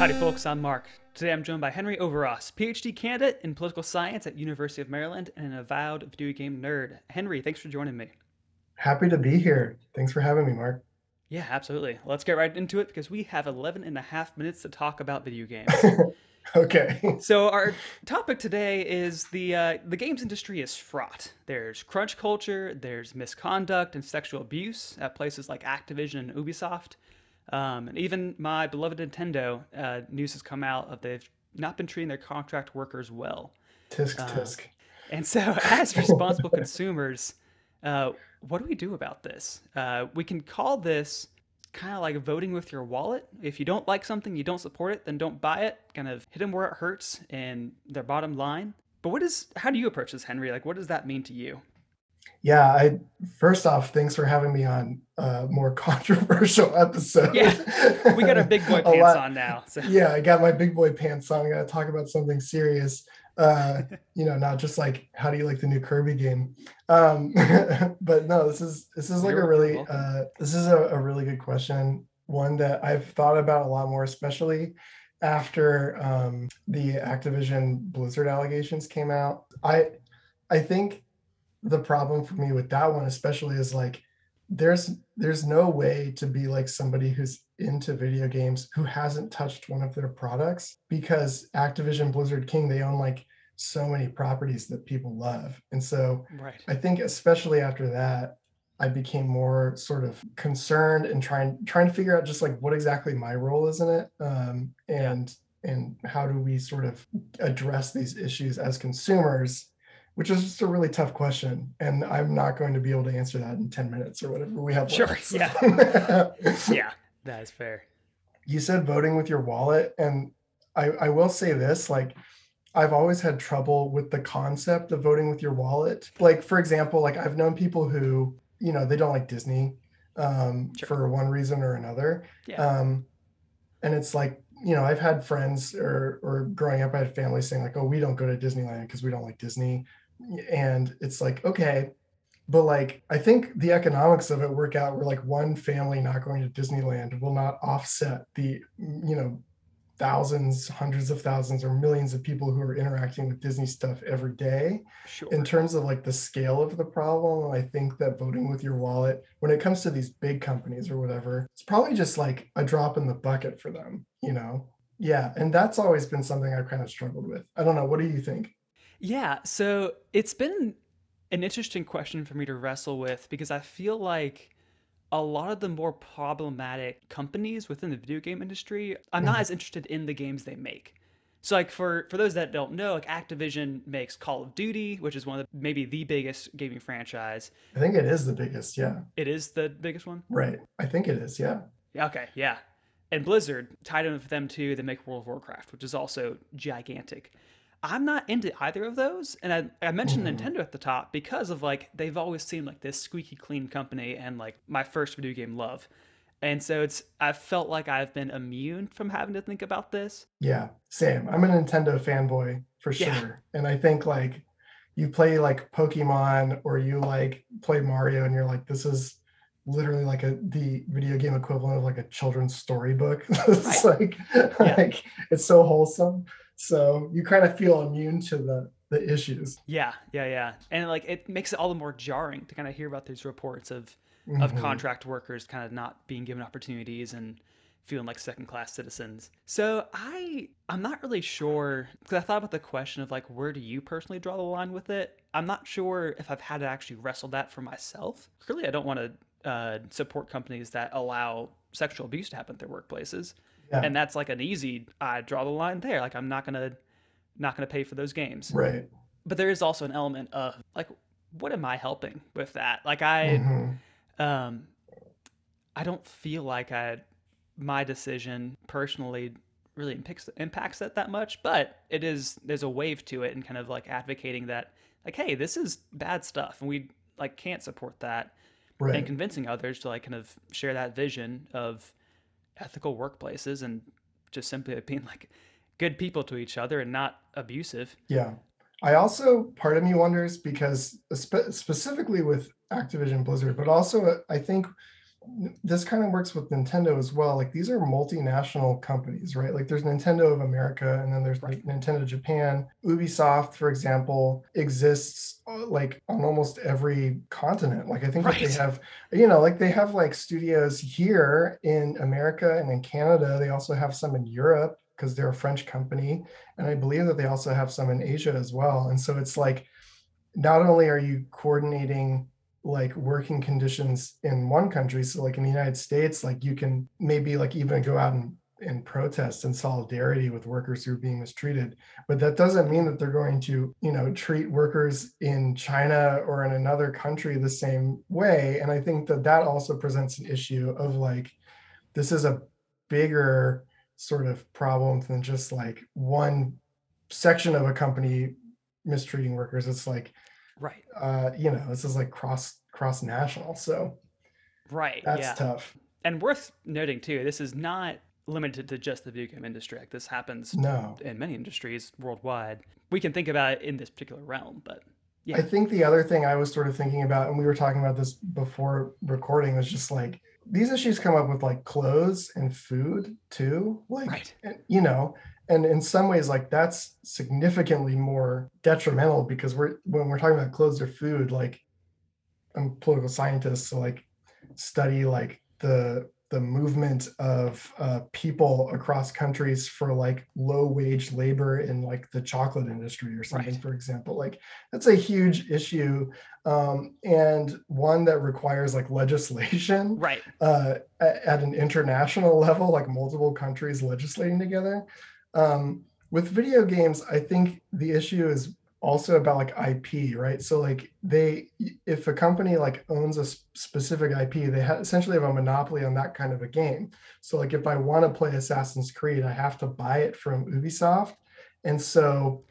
Howdy, folks. I'm Mark. Today I'm joined by Henry Overos, PhD candidate in political science at University of Maryland and an avowed video game nerd. Henry, thanks for joining me. Happy to be here. Thanks for having me, Mark. Yeah, absolutely. Let's get right into it because we have 11 and a half minutes to talk about video games. okay. so our topic today is the uh, the games industry is fraught. There's crunch culture, there's misconduct and sexual abuse at places like Activision and Ubisoft. Um, and even my beloved Nintendo uh, news has come out of they've not been treating their contract workers well. Tisk uh, tisk. And so, as responsible consumers, uh, what do we do about this? Uh, we can call this kind of like voting with your wallet. If you don't like something, you don't support it, then don't buy it. Kind of hit them where it hurts and their bottom line. But what is? How do you approach this, Henry? Like, what does that mean to you? Yeah, I first off, thanks for having me on a more controversial episode. Yeah, we got our big boy pants lot, on now. So. Yeah, I got my big boy pants on. I got to talk about something serious. Uh, you know, not just like how do you like the new Kirby game. Um, but no, this is this is like You're a really uh, this is a, a really good question. One that I've thought about a lot more, especially after um, the Activision Blizzard allegations came out. I I think the problem for me with that one especially is like there's there's no way to be like somebody who's into video games who hasn't touched one of their products because Activision Blizzard King they own like so many properties that people love. And so right. I think especially after that I became more sort of concerned and trying trying to figure out just like what exactly my role is in it um, and yeah. and how do we sort of address these issues as consumers which is just a really tough question. And I'm not going to be able to answer that in 10 minutes or whatever we have. Sure. Left, Yeah. yeah. That is fair. You said voting with your wallet. And I, I will say this like, I've always had trouble with the concept of voting with your wallet. Like, for example, like I've known people who, you know, they don't like Disney um, sure. for one reason or another. Yeah. Um, and it's like, you know, I've had friends or or growing up, I had family saying like, "Oh, we don't go to Disneyland because we don't like Disney," and it's like okay but like i think the economics of it work out where like one family not going to disneyland will not offset the you know thousands hundreds of thousands or millions of people who are interacting with disney stuff every day. Sure. in terms of like the scale of the problem i think that voting with your wallet when it comes to these big companies or whatever it's probably just like a drop in the bucket for them you know? Yeah and that's always been something i've kind of struggled with. I don't know what do you think? Yeah, so it's been an interesting question for me to wrestle with because I feel like a lot of the more problematic companies within the video game industry, I'm not mm-hmm. as interested in the games they make. So like for for those that don't know, like Activision makes Call of Duty, which is one of the maybe the biggest gaming franchise. I think it is the biggest, yeah. It is the biggest one? Right. I think it is, yeah. Yeah, okay, yeah. And Blizzard, tied in with them too, they make World of Warcraft, which is also gigantic. I'm not into either of those. And I, I mentioned mm. Nintendo at the top because of like they've always seemed like this squeaky clean company and like my first video game love. And so it's I felt like I've been immune from having to think about this. Yeah, same. I'm a Nintendo fanboy for sure. Yeah. And I think like you play like Pokemon or you like play Mario and you're like, this is literally like a the video game equivalent of like a children's storybook. it's right. like, yeah. like it's so wholesome so you kind of feel immune to the the issues yeah yeah yeah and like it makes it all the more jarring to kind of hear about these reports of mm-hmm. of contract workers kind of not being given opportunities and feeling like second class citizens so i i'm not really sure because i thought about the question of like where do you personally draw the line with it i'm not sure if i've had to actually wrestle that for myself clearly i don't want to uh, support companies that allow sexual abuse to happen at their workplaces. Yeah. and that's like an easy i draw the line there. Like i'm not gonna not gonna pay for those games. Right. But there is also an element of like what am i helping with that? Like i mm-hmm. um i don't feel like i my decision personally really impacts impacts that that much but it is there's a wave to it and kind of like advocating that like hey this is bad stuff and we like can't support that right. and convincing others to like kind of share that vision of ethical workplaces and just simply being like good people to each other and not abusive. Yeah. I also, part of me wonders because spe- specifically with Activision Blizzard, but also uh, I think this kind of works with Nintendo as well. Like these are multinational companies, right? Like there's Nintendo of America and then there's right. Nintendo Japan. Ubisoft, for example, exists uh, like on almost every continent. Like I think right. they have, you know, like they have like studios here in America and in Canada. They also have some in Europe because they're a French company. And I believe that they also have some in Asia as well. And so it's like not only are you coordinating like working conditions in one country so like in the united states like you can maybe like even go out and, and protest in solidarity with workers who are being mistreated. But that doesn't mean that they're going to you know treat workers in china or in another country the same way. And i think that that also presents an issue of like this is a bigger sort of problem than just like one section of a company mistreating workers. It's like right. Uh you know this is like cross cross national so right that's yeah. tough. And worth noting too this is not limited to just the video game industry. Like this happens no. in many industries worldwide. We can think about it in this particular realm but yeah. I think the other thing i was sort of thinking about and we were talking about this before recording was just like these issues come up with like clothes and food too like right. you know and in some ways like that's significantly more detrimental because we're when we're talking about clothes or food like i'm a political scientist so like study like the the movement of uh, people across countries for like low wage labor in like the chocolate industry or something right. for example. Like that's a huge issue um, and one that requires like legislation right. uh, at, at an international level like multiple countries legislating together. Um, with video games, I think the issue is also about like IP, right? So like they, if a company like owns a specific IP, they ha- essentially have a monopoly on that kind of a game. So like if I want to play Assassin's Creed, I have to buy it from Ubisoft, and so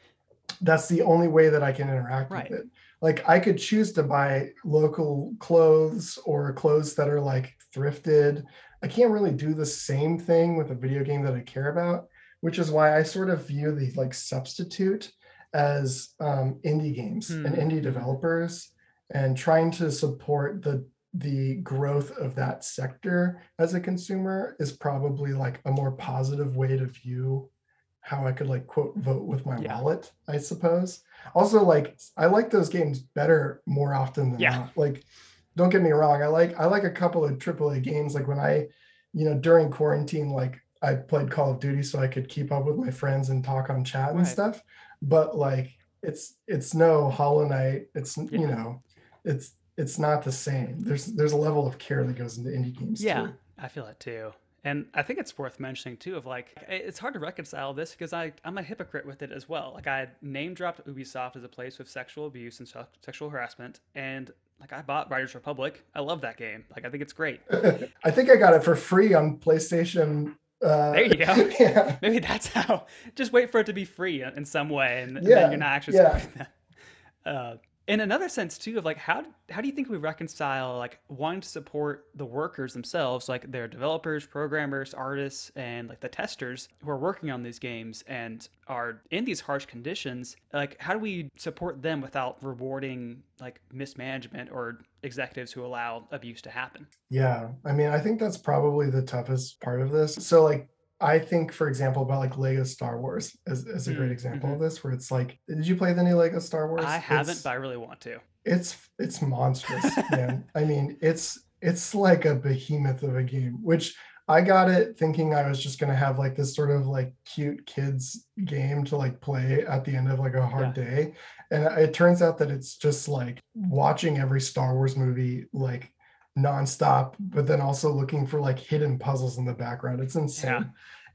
that's the only way that I can interact right. with it. Like I could choose to buy local clothes or clothes that are like thrifted. I can't really do the same thing with a video game that I care about which is why I sort of view the like substitute as um, indie games hmm. and indie developers and trying to support the the growth of that sector as a consumer is probably like a more positive way to view how I could like quote vote with my yeah. wallet, I suppose. Also, like I like those games better more often than yeah. not. Like, don't get me wrong, I like I like a couple of AAA games. Like when I, you know, during quarantine, like I played Call of Duty so I could keep up with my friends and talk on chat and stuff. But like it's it's no Hollow Knight. It's yeah. you know, it's it's not the same. There's there's a level of care that goes into indie games. Yeah, too. I feel it too. And I think it's worth mentioning too of like it's hard to reconcile this because I I'm a hypocrite with it as well. Like I name dropped Ubisoft as a place with sexual abuse and sexual harassment, and like I bought Riders Republic. I love that game. Like I think it's great. I think I got it for free on PlayStation uh, there you go. Yeah. Maybe that's how. Just wait for it to be free in some way, and, yeah, then you're not actually yeah. Uh, in another sense too of like how how do you think we reconcile like wanting to support the workers themselves like their developers programmers artists and like the testers who are working on these games and are in these harsh conditions? Like how do we support them without rewarding like mismanagement or executives who allow abuse to happen? Yeah i mean i think that's probably the toughest part of this. So like I think, for example, about like Lego Star Wars as, as a great mm, example mm-hmm. of this, where it's like, did you play the new Lego Star Wars? I haven't, it's, but I really want to. It's it's monstrous, man. I mean, it's it's like a behemoth of a game, which I got it thinking I was just gonna have like this sort of like cute kids game to like play at the end of like a hard yeah. day. And it turns out that it's just like watching every Star Wars movie like nonstop, but then also looking for like hidden puzzles in the background. It's insane. Yeah.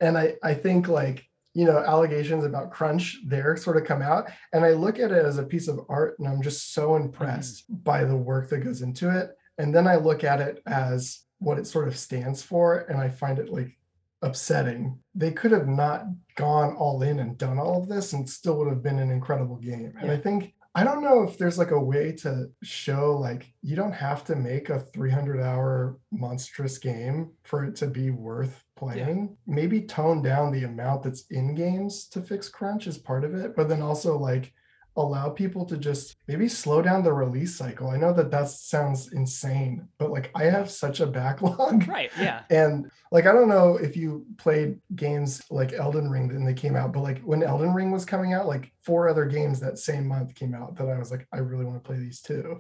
And I, I think like, you know, allegations about crunch there sort of come out. And I look at it as a piece of art and I'm just so impressed mm-hmm. by the work that goes into it. And then I look at it as what it sort of stands for. And I find it like upsetting. They could have not gone all in and done all of this and still would have been an incredible game. And I think I don't know if there's like a way to show like you don't have to make a 300 hour monstrous game for it to be worth playing. Yeah. Maybe tone down the amount that's in games to fix crunch is part of it, but then also like allow people to just maybe slow down the release cycle. I know that that sounds insane, but like I have such a backlog. Right. Yeah. And like I don't know if you played games like Elden Ring and they came out, but like when Elden Ring was coming out, like four other games that same month came out that I was like, I really want to play these too.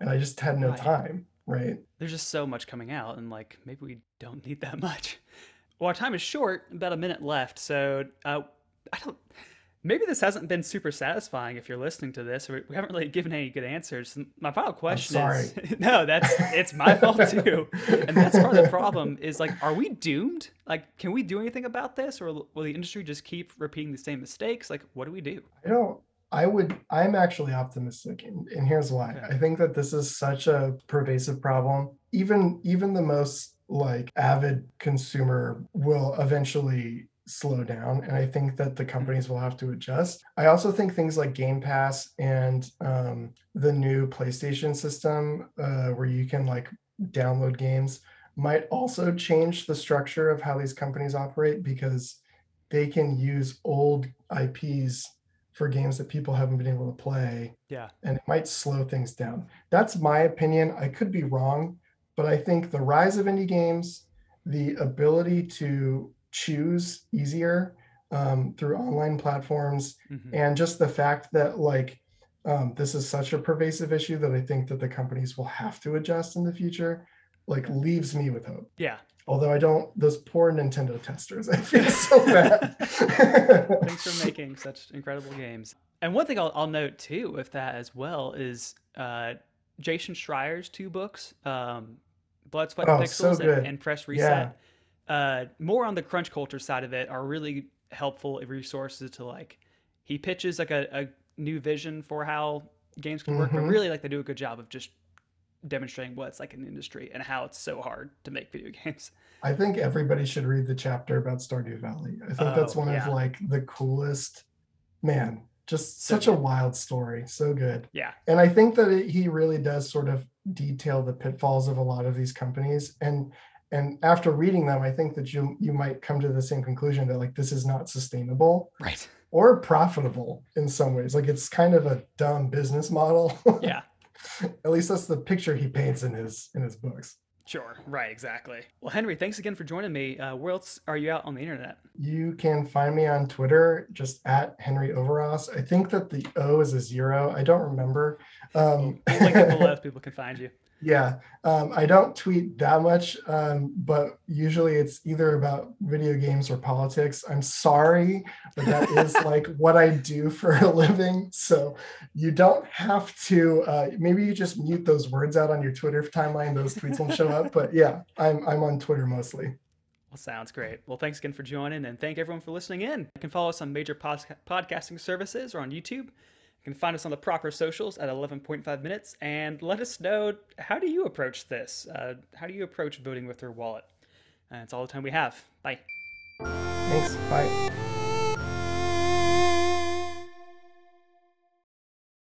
And I just had no right. time. Right. There's just so much coming out, and like maybe we don't need that much. Well, our time is short, about a minute left. So uh, I don't maybe this hasn't been super satisfying if you're listening to this we haven't really given any good answers my final question is no that's it's my fault too and that's part of the problem is like are we doomed like can we do anything about this or will the industry just keep repeating the same mistakes like what do we do i don't I would, I'm actually optimistic, and, and here's why. Okay. I think that this is such a pervasive problem. Even, even the most like avid consumer will eventually slow down and i think that the companies will have to adjust. I also think things like game pass and um, the new playstation system uh, where you can like download games might also change the structure of how these companies operate because they can use old ips for games that people haven't been able to play yeah. and it might slow things down. That's my opinion. I could be wrong but i think the rise of indie games the ability to choose easier um, through online platforms. Mm-hmm. and just the fact that like um, this is such a pervasive issue that i think that the companies will have to adjust in the future like leaves me with hope. Yeah. Although i don't those poor nintendo testers i feel so bad. Thanks for making such incredible games. And one thing I'll, I'll note too with that as well is uh, jason schreier's two books um, blood sweat oh, pixels so and, and, press reset. yeah uh, more on the crunch culture side of it are really helpful resources to like he pitches like a, a new vision for how games can work mm-hmm. but really like they do a good job of just demonstrating what it's like in the industry and how it's so hard to make video games. I think everybody should read the chapter about stardew valley. I think oh, that's one yeah. of like the coolest man just such a wild story. So good. Yeah. And i think that it, he really does sort of detail the pitfalls of a lot of these companies. And and after reading them i think that you you might come to the same conclusion that like this is not sustainable right or profitable in some ways like it's kind of a dumb business model yeah at least that's the picture he paints in his in his books Sure, right, exactly. Well, Henry, thanks again for joining me. Uh, where else are you out on the internet? You can find me on Twitter, just at Henry Overos. I think that the O is a zero. I don't remember. Um, we'll link it below people can find you. Yeah, um, I don't tweet that much, um, but usually it's either about video games or politics. I'm sorry, but that is like what I do for a living. So you don't have to. Uh, maybe you just mute those words out on your Twitter timeline; those tweets won't show up. But yeah, I'm I'm on Twitter mostly. Well, sounds great. Well, thanks again for joining, and thank everyone for listening in. You can follow us on major podcasting services or on YouTube. You can find us on the proper socials at 11.5 minutes and let us know how do you approach this? Uh, how do you approach voting with your wallet? And that's all the time we have. Bye. Thanks. Bye.